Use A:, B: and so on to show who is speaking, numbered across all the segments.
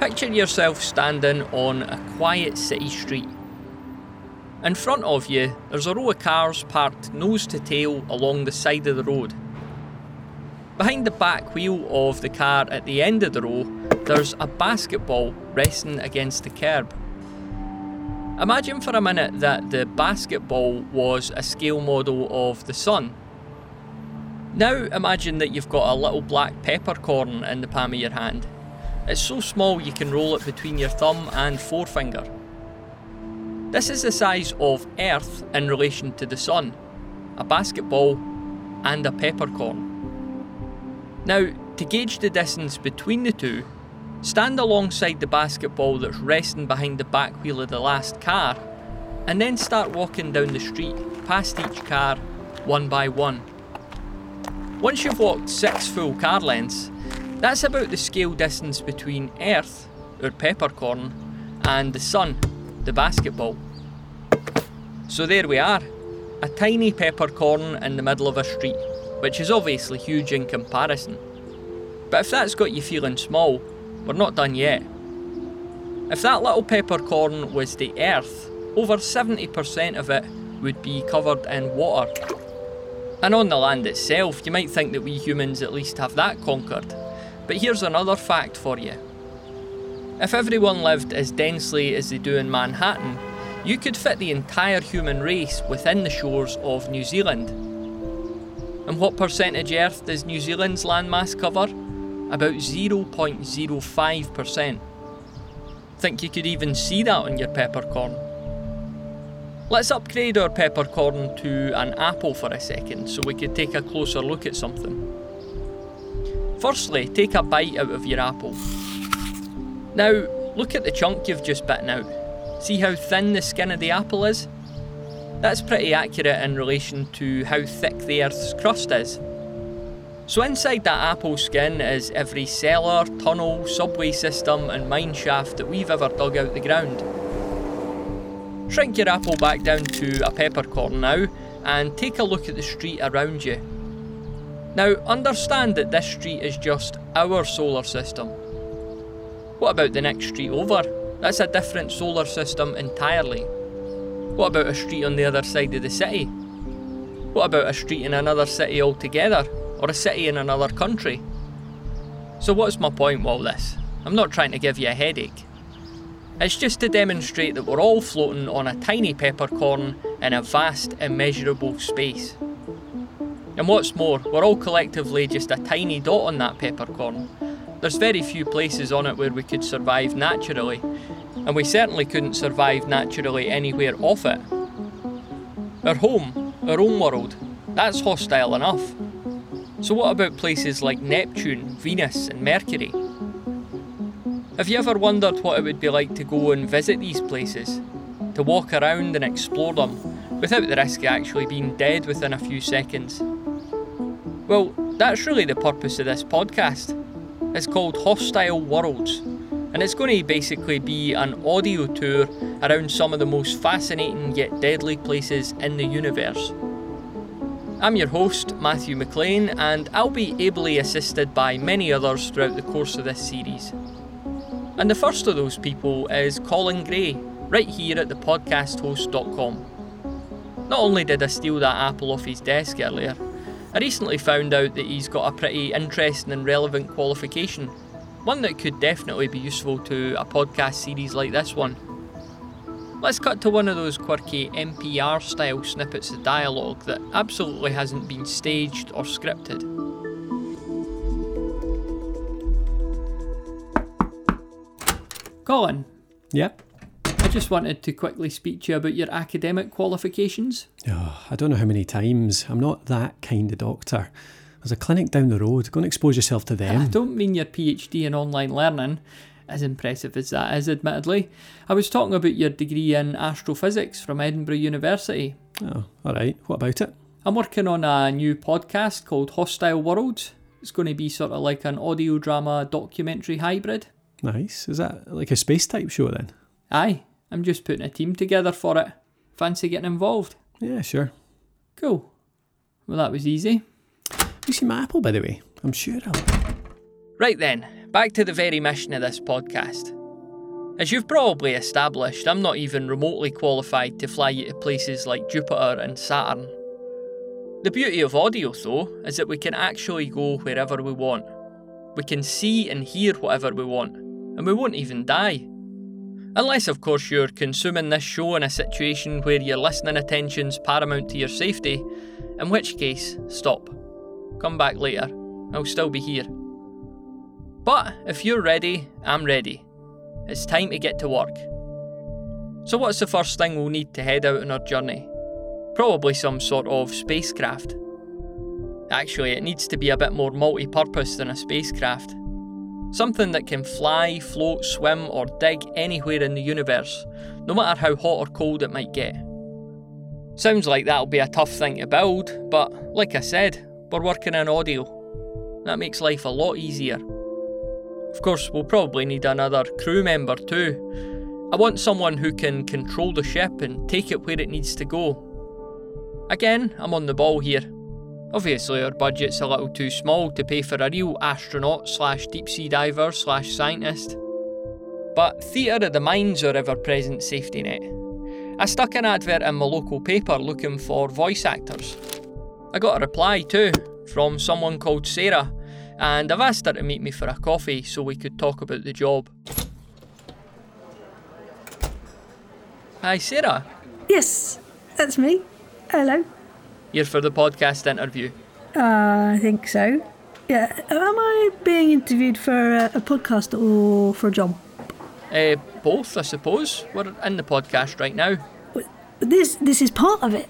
A: Picture yourself standing on a quiet city street. In front of you, there's a row of cars parked nose to tail along the side of the road. Behind the back wheel of the car at the end of the row, there's a basketball resting against the curb. Imagine for a minute that the basketball was a scale model of the sun. Now imagine that you've got a little black peppercorn in the palm of your hand. It's so small you can roll it between your thumb and forefinger. This is the size of Earth in relation to the Sun, a basketball, and a peppercorn. Now, to gauge the distance between the two, stand alongside the basketball that's resting behind the back wheel of the last car, and then start walking down the street past each car one by one. Once you've walked six full car lengths, that's about the scale distance between Earth, or peppercorn, and the Sun, the basketball. So there we are, a tiny peppercorn in the middle of a street, which is obviously huge in comparison. But if that's got you feeling small, we're not done yet. If that little peppercorn was the Earth, over 70% of it would be covered in water. And on the land itself, you might think that we humans at least have that conquered. But here's another fact for you. If everyone lived as densely as they do in Manhattan, you could fit the entire human race within the shores of New Zealand. And what percentage Earth does New Zealand's landmass cover? About 0.05%. Think you could even see that on your peppercorn? Let's upgrade our peppercorn to an apple for a second so we could take a closer look at something. Firstly, take a bite out of your apple. Now, look at the chunk you've just bitten out. See how thin the skin of the apple is? That's pretty accurate in relation to how thick the Earth's crust is. So, inside that apple skin is every cellar, tunnel, subway system, and mine shaft that we've ever dug out the ground. Shrink your apple back down to a peppercorn now and take a look at the street around you. Now, understand that this street is just our solar system. What about the next street over? That's a different solar system entirely. What about a street on the other side of the city? What about a street in another city altogether? Or a city in another country? So, what's my point with all this? I'm not trying to give you a headache. It's just to demonstrate that we're all floating on a tiny peppercorn in a vast, immeasurable space. And what's more, we're all collectively just a tiny dot on that peppercorn. There's very few places on it where we could survive naturally, and we certainly couldn't survive naturally anywhere off it. Our home, our own world, that's hostile enough. So, what about places like Neptune, Venus, and Mercury? Have you ever wondered what it would be like to go and visit these places? To walk around and explore them without the risk of actually being dead within a few seconds? Well, that's really the purpose of this podcast. It's called Hostile Worlds, and it's going to basically be an audio tour around some of the most fascinating yet deadly places in the universe. I'm your host, Matthew McLean, and I'll be ably assisted by many others throughout the course of this series. And the first of those people is Colin Gray, right here at thepodcasthost.com. Not only did I steal that apple off his desk earlier, I recently found out that he's got a pretty interesting and relevant qualification, one that could definitely be useful to a podcast series like this one. Let's cut to one of those quirky NPR style snippets of dialogue that absolutely hasn't been staged or scripted. Colin,
B: Yep.
A: I just wanted to quickly speak to you about your academic qualifications.
B: Oh, I don't know how many times. I'm not that kind of doctor. There's a clinic down the road. Go and expose yourself to them.
A: I don't mean your PhD in online learning, as impressive as that is, admittedly. I was talking about your degree in astrophysics from Edinburgh University.
B: Oh, all right. What about it?
A: I'm working on a new podcast called Hostile Worlds. It's going to be sort of like an audio drama documentary hybrid.
B: Nice. Is that like a space type show then?
A: Aye, I'm just putting a team together for it. Fancy getting involved?
B: Yeah, sure.
A: Cool. Well, that was easy.
B: You see my apple, by the way? I'm sure I'll.
A: Right then, back to the very mission of this podcast. As you've probably established, I'm not even remotely qualified to fly you to places like Jupiter and Saturn. The beauty of audio, though, is that we can actually go wherever we want. We can see and hear whatever we want, and we won't even die. Unless, of course, you're consuming this show in a situation where your listening attention's paramount to your safety, in which case, stop. Come back later. I'll still be here. But if you're ready, I'm ready. It's time to get to work. So, what's the first thing we'll need to head out on our journey? Probably some sort of spacecraft. Actually, it needs to be a bit more multi purpose than a spacecraft. Something that can fly, float, swim, or dig anywhere in the universe, no matter how hot or cold it might get. Sounds like that'll be a tough thing to build, but like I said, we're working in audio. That makes life a lot easier. Of course, we'll probably need another crew member too. I want someone who can control the ship and take it where it needs to go. Again, I'm on the ball here. Obviously, our budget's a little too small to pay for a real astronaut slash deep sea diver slash scientist. But theatre of the mind's our ever present safety net. I stuck an advert in my local paper looking for voice actors. I got a reply too, from someone called Sarah, and I've asked her to meet me for a coffee so we could talk about the job. Hi, Sarah.
C: Yes, that's me. Hello.
A: Here for the podcast interview.
C: Uh, I think so. Yeah. Am I being interviewed for a, a podcast or for a job?
A: Uh, both, I suppose. We're in the podcast right now.
C: This this is part of it.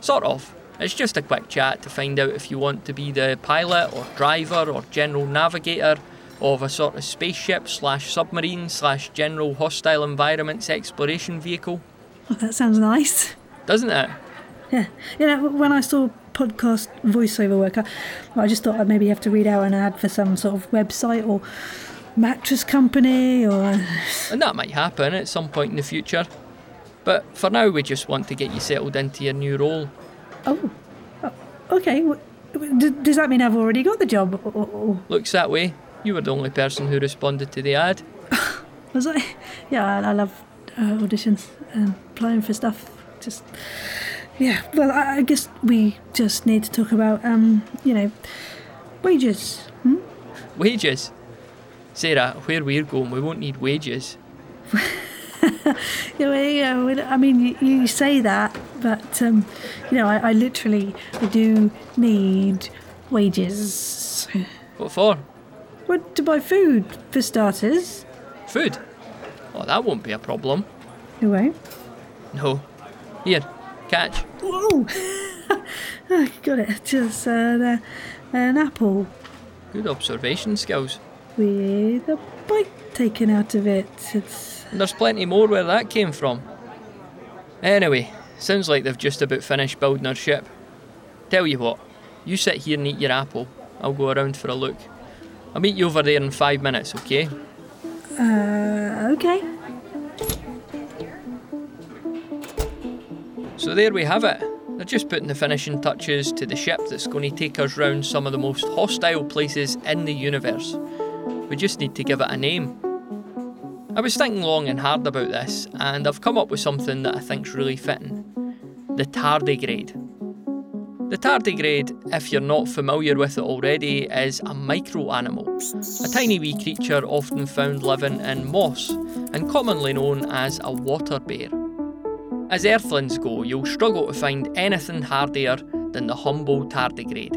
A: Sort of. It's just a quick chat to find out if you want to be the pilot or driver or general navigator of a sort of spaceship slash submarine slash general hostile environments exploration vehicle.
C: Oh, that sounds nice.
A: Doesn't it?
C: Yeah. You know, when I saw podcast voiceover work, I, I just thought I'd maybe have to read out an ad for some sort of website or mattress company or.
A: And that might happen at some point in the future. But for now, we just want to get you settled into your new role.
C: Oh, oh, okay. Does that mean I've already got the job? Or.
A: Looks that way. You were the only person who responded to the ad.
C: Was I? Yeah, I, I love uh, auditions and applying for stuff. Just yeah. Well, I, I, guess we just need to talk about um, you know, wages. Hmm?
A: Wages. Sarah, where we're going, we won't need wages.
C: yeah, I mean, you, you, say that, but um, you know, I, I literally I do need wages.
A: What for?
C: Well, to buy food for starters.
A: Food? Oh, that won't be a problem.
C: You won't?
A: No. Here, catch.
C: Whoa! I got it. Just uh, an apple.
A: Good observation skills.
C: With a bite taken out of it. It's
A: and there's plenty more where that came from. Anyway, sounds like they've just about finished building our ship. Tell you what, you sit here and eat your apple. I'll go around for a look. I'll meet you over there in five minutes, okay?
C: Uh, okay.
A: So there we have it. They're just putting the finishing touches to the ship that's going to take us round some of the most hostile places in the universe. We just need to give it a name. I was thinking long and hard about this, and I've come up with something that I think's really fitting. The tardigrade. The tardigrade, if you're not familiar with it already, is a micro animal, a tiny wee creature often found living in moss and commonly known as a water bear. As earthlings go, you'll struggle to find anything hardier than the humble tardigrade.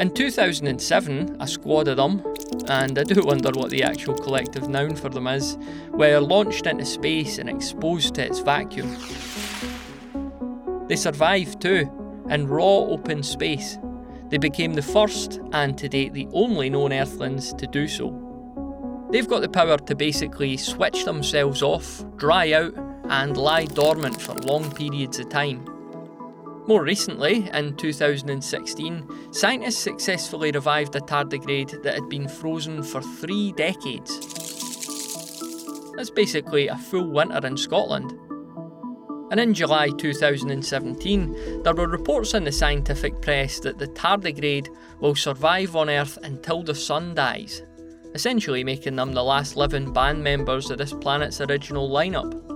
A: In 2007, a squad of them, and I do wonder what the actual collective noun for them is, were launched into space and exposed to its vacuum. They survived too, in raw open space. They became the first, and to date the only known Earthlings to do so. They've got the power to basically switch themselves off, dry out, and lie dormant for long periods of time. More recently, in 2016, scientists successfully revived a tardigrade that had been frozen for three decades. That's basically a full winter in Scotland. And in July 2017, there were reports in the scientific press that the tardigrade will survive on Earth until the sun dies. essentially making them the last living band members of this planet's original lineup.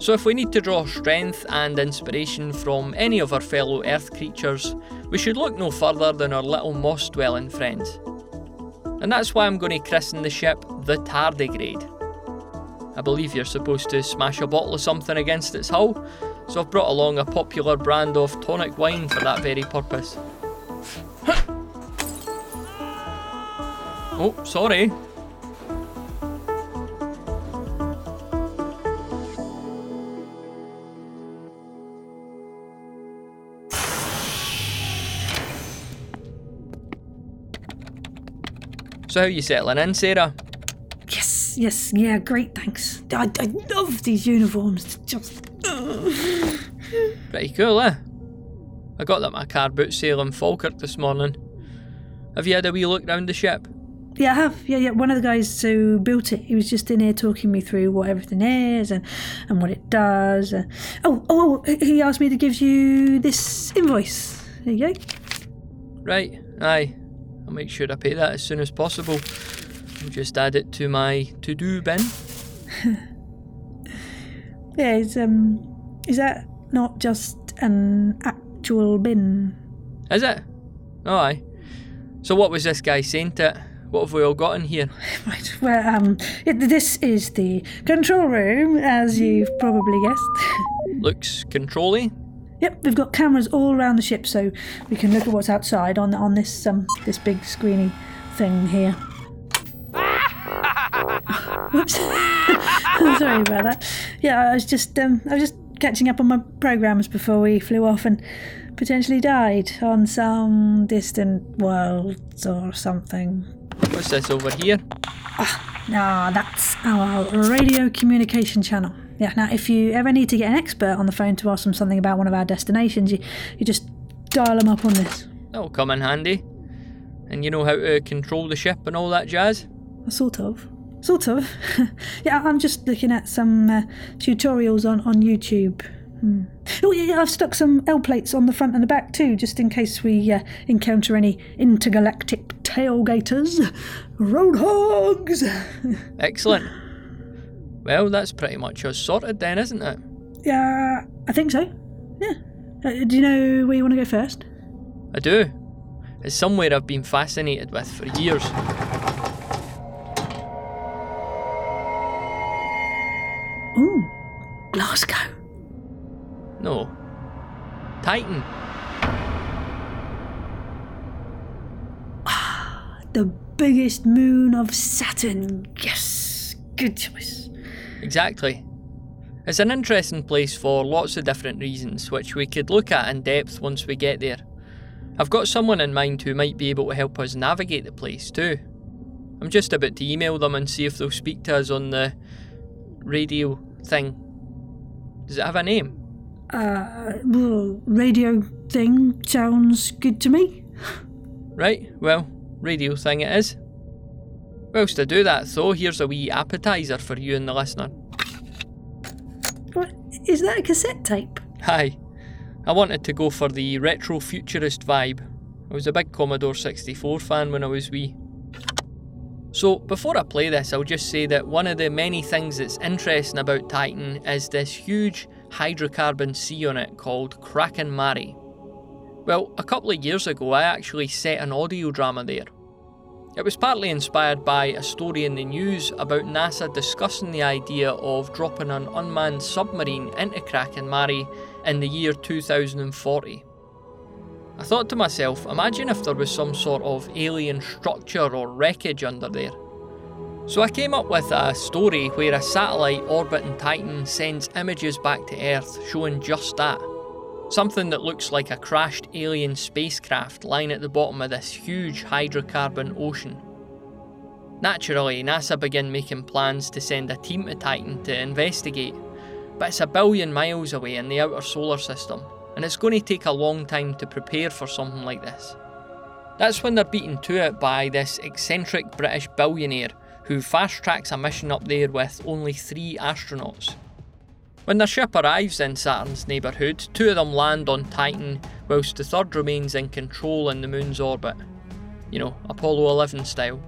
A: So, if we need to draw strength and inspiration from any of our fellow Earth creatures, we should look no further than our little moss dwelling friends. And that's why I'm going to christen the ship the Tardigrade. I believe you're supposed to smash a bottle of something against its hull, so I've brought along a popular brand of tonic wine for that very purpose. oh, sorry. So how you settling in, Sarah?
C: Yes, yes, yeah, great, thanks. I, I love these uniforms. Just.
A: Pretty cool, eh? I got that my car boot sale in Falkirk this morning. Have you had a wee look round the ship?
C: Yeah, I have. Yeah, yeah. One of the guys who built it, he was just in here talking me through what everything is and, and what it does. Uh, oh, oh, oh, he asked me to give you this invoice. There you go.
A: Right, aye. I'll make sure I pay that as soon as possible. I'll just add it to my to do bin.
C: Yeah, is um, is that not just an actual bin?
A: Is it? Oh, aye. So, what was this guy saying to it? What have we all got in here?
C: Right. Well, um, it, this is the control room, as you've probably guessed.
A: Looks controlly.
C: Yep, we've got cameras all around the ship, so we can look at what's outside on on this um this big screeny thing here. Whoops. Sorry about that. Yeah, I was just um I was just catching up on my programs before we flew off and potentially died on some distant worlds or something.
A: What's this over here?
C: Ah, that's our radio communication channel. Yeah, now if you ever need to get an expert on the phone to ask them something about one of our destinations, you, you just dial them up on this.
A: That'll come in handy. And you know how to control the ship and all that jazz?
C: Sort of. Sort of. yeah, I'm just looking at some uh, tutorials on, on YouTube. Hmm. Oh, yeah, yeah, I've stuck some L plates on the front and the back too, just in case we uh, encounter any intergalactic tailgaters. Roadhogs!
A: Excellent. Well, that's pretty much us sorted then, isn't it?
C: yeah, I think so. Yeah. Uh, do you know where you want to go first?
A: I do. It's somewhere I've been fascinated with for years.
C: Ooh, Glasgow.
A: No. Titan.
C: The biggest moon of Saturn. Yes, good choice.
A: Exactly. It's an interesting place for lots of different reasons, which we could look at in depth once we get there. I've got someone in mind who might be able to help us navigate the place too. I'm just about to email them and see if they'll speak to us on the radio thing. Does it have a name?
C: Uh, well, radio thing sounds good to me.
A: Right, well, radio thing it is. Whilst I do that though, here's a wee appetizer for you and the listener.
C: What, is that a cassette tape?
A: Hi. I wanted to go for the retro futurist vibe. I was a big Commodore 64 fan when I was wee. So, before I play this, I'll just say that one of the many things that's interesting about Titan is this huge hydrocarbon sea on it called Kraken Mare. Well, a couple of years ago, I actually set an audio drama there. It was partly inspired by a story in the news about NASA discussing the idea of dropping an unmanned submarine into Kraken Mare in the year 2040. I thought to myself, imagine if there was some sort of alien structure or wreckage under there. So I came up with a story where a satellite orbiting Titan sends images back to Earth showing just that. Something that looks like a crashed alien spacecraft lying at the bottom of this huge hydrocarbon ocean. Naturally, NASA began making plans to send a team to Titan to investigate, but it's a billion miles away in the outer solar system, and it's going to take a long time to prepare for something like this. That's when they're beaten to it by this eccentric British billionaire who fast tracks a mission up there with only three astronauts. When their ship arrives in Saturn's neighbourhood, two of them land on Titan, whilst the third remains in control in the moon's orbit. You know, Apollo 11 style.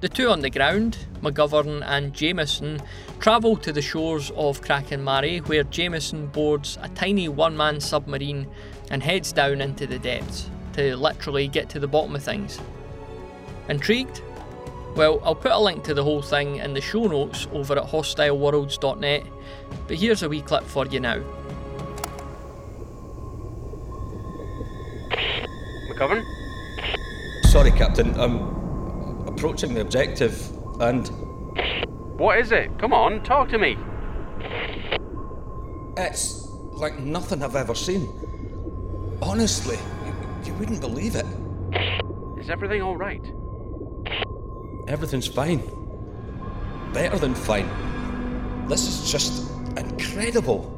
A: The two on the ground, McGovern and Jameson, travel to the shores of Kraken Mare where Jameson boards a tiny one man submarine and heads down into the depths to literally get to the bottom of things. Intrigued? Well, I'll put a link to the whole thing in the show notes over at hostileworlds.net, but here's a wee clip for you now.
D: McGovern?
E: Sorry, Captain. I'm approaching the objective and.
D: What is it? Come on, talk to me.
E: It's like nothing I've ever seen. Honestly, you, you wouldn't believe it.
D: Is everything all right?
E: Everything's fine. Better than fine. This is just incredible.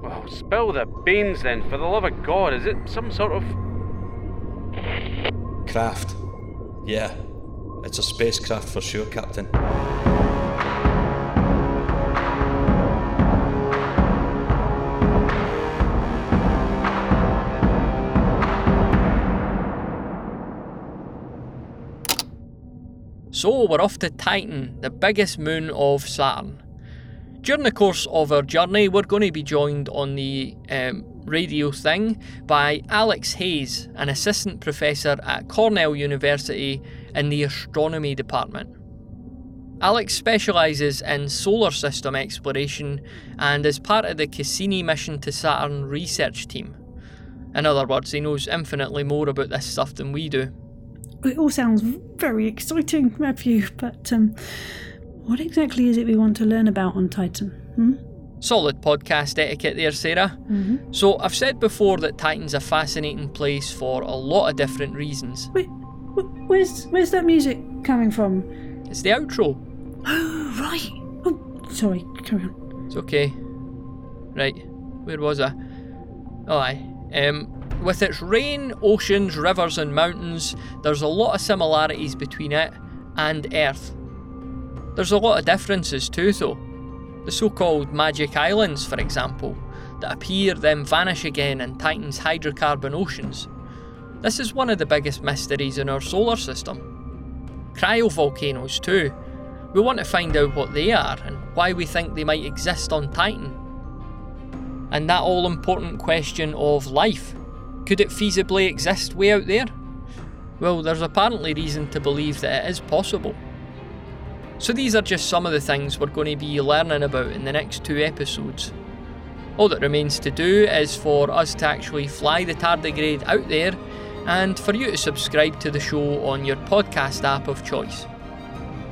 D: Well, spill the beans then, for the love of God. Is it some sort of.
E: Craft. Yeah, it's a spacecraft for sure, Captain.
A: So we're off to Titan, the biggest moon of Saturn. During the course of our journey, we're going to be joined on the um, radio thing by Alex Hayes, an assistant professor at Cornell University in the astronomy department. Alex specialises in solar system exploration and is part of the Cassini mission to Saturn research team. In other words, he knows infinitely more about this stuff than we do.
C: It all sounds very exciting, Matthew, but um, what exactly is it we want to learn about on Titan? Hmm?
A: Solid podcast etiquette there, Sarah.
C: Mm-hmm.
A: So, I've said before that Titan's a fascinating place for a lot of different reasons.
C: Wait, where's where's that music coming from?
A: It's the outro.
C: Oh, right. Oh, sorry. Carry on.
A: It's okay. Right, where was I? Oh, aye. Um, with its rain, oceans, rivers, and mountains, there's a lot of similarities between it and Earth. There's a lot of differences too, though. The so called magic islands, for example, that appear then vanish again in Titan's hydrocarbon oceans. This is one of the biggest mysteries in our solar system. Cryovolcanoes, too. We want to find out what they are and why we think they might exist on Titan. And that all important question of life could it feasibly exist way out there? Well, there's apparently reason to believe that it is possible. So these are just some of the things we're going to be learning about in the next two episodes. All that remains to do is for us to actually fly the tardigrade out there and for you to subscribe to the show on your podcast app of choice.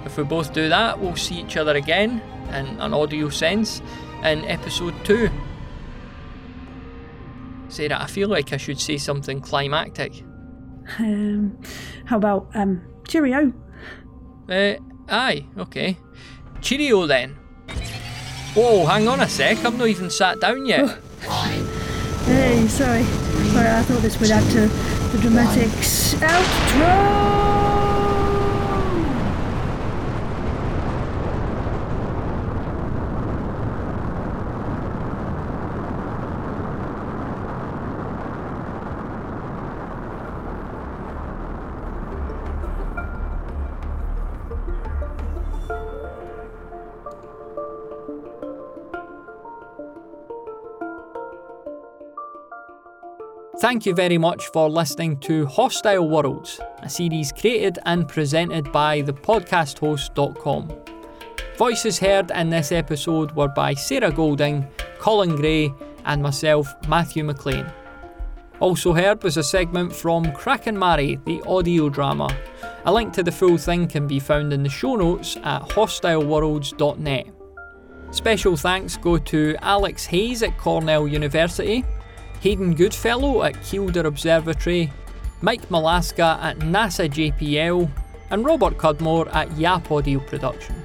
A: If we both do that, we'll see each other again, in an audio sense, in episode 2. Sarah, I feel like I should say something climactic.
C: Um, how about um, cheerio?
A: Uh, aye, okay. Cheerio then. Whoa, hang on a sec, I've not even sat down yet.
C: Hey, sorry. Sorry, I thought this would add to the dramatics. Outro!
A: Thank you very much for listening to Hostile Worlds, a series created and presented by thepodcasthost.com. Voices heard in this episode were by Sarah Golding, Colin Gray, and myself, Matthew McLean. Also heard was a segment from Kraken Mare, the audio drama. A link to the full thing can be found in the show notes at hostileworlds.net. Special thanks go to Alex Hayes at Cornell University, Hayden Goodfellow at Kielder Observatory, Mike Malaska at NASA JPL, and Robert Cudmore at Yap Audio Production.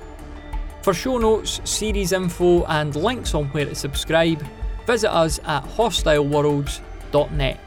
A: For show notes, series info, and links on where to subscribe, visit us at hostileworlds.net.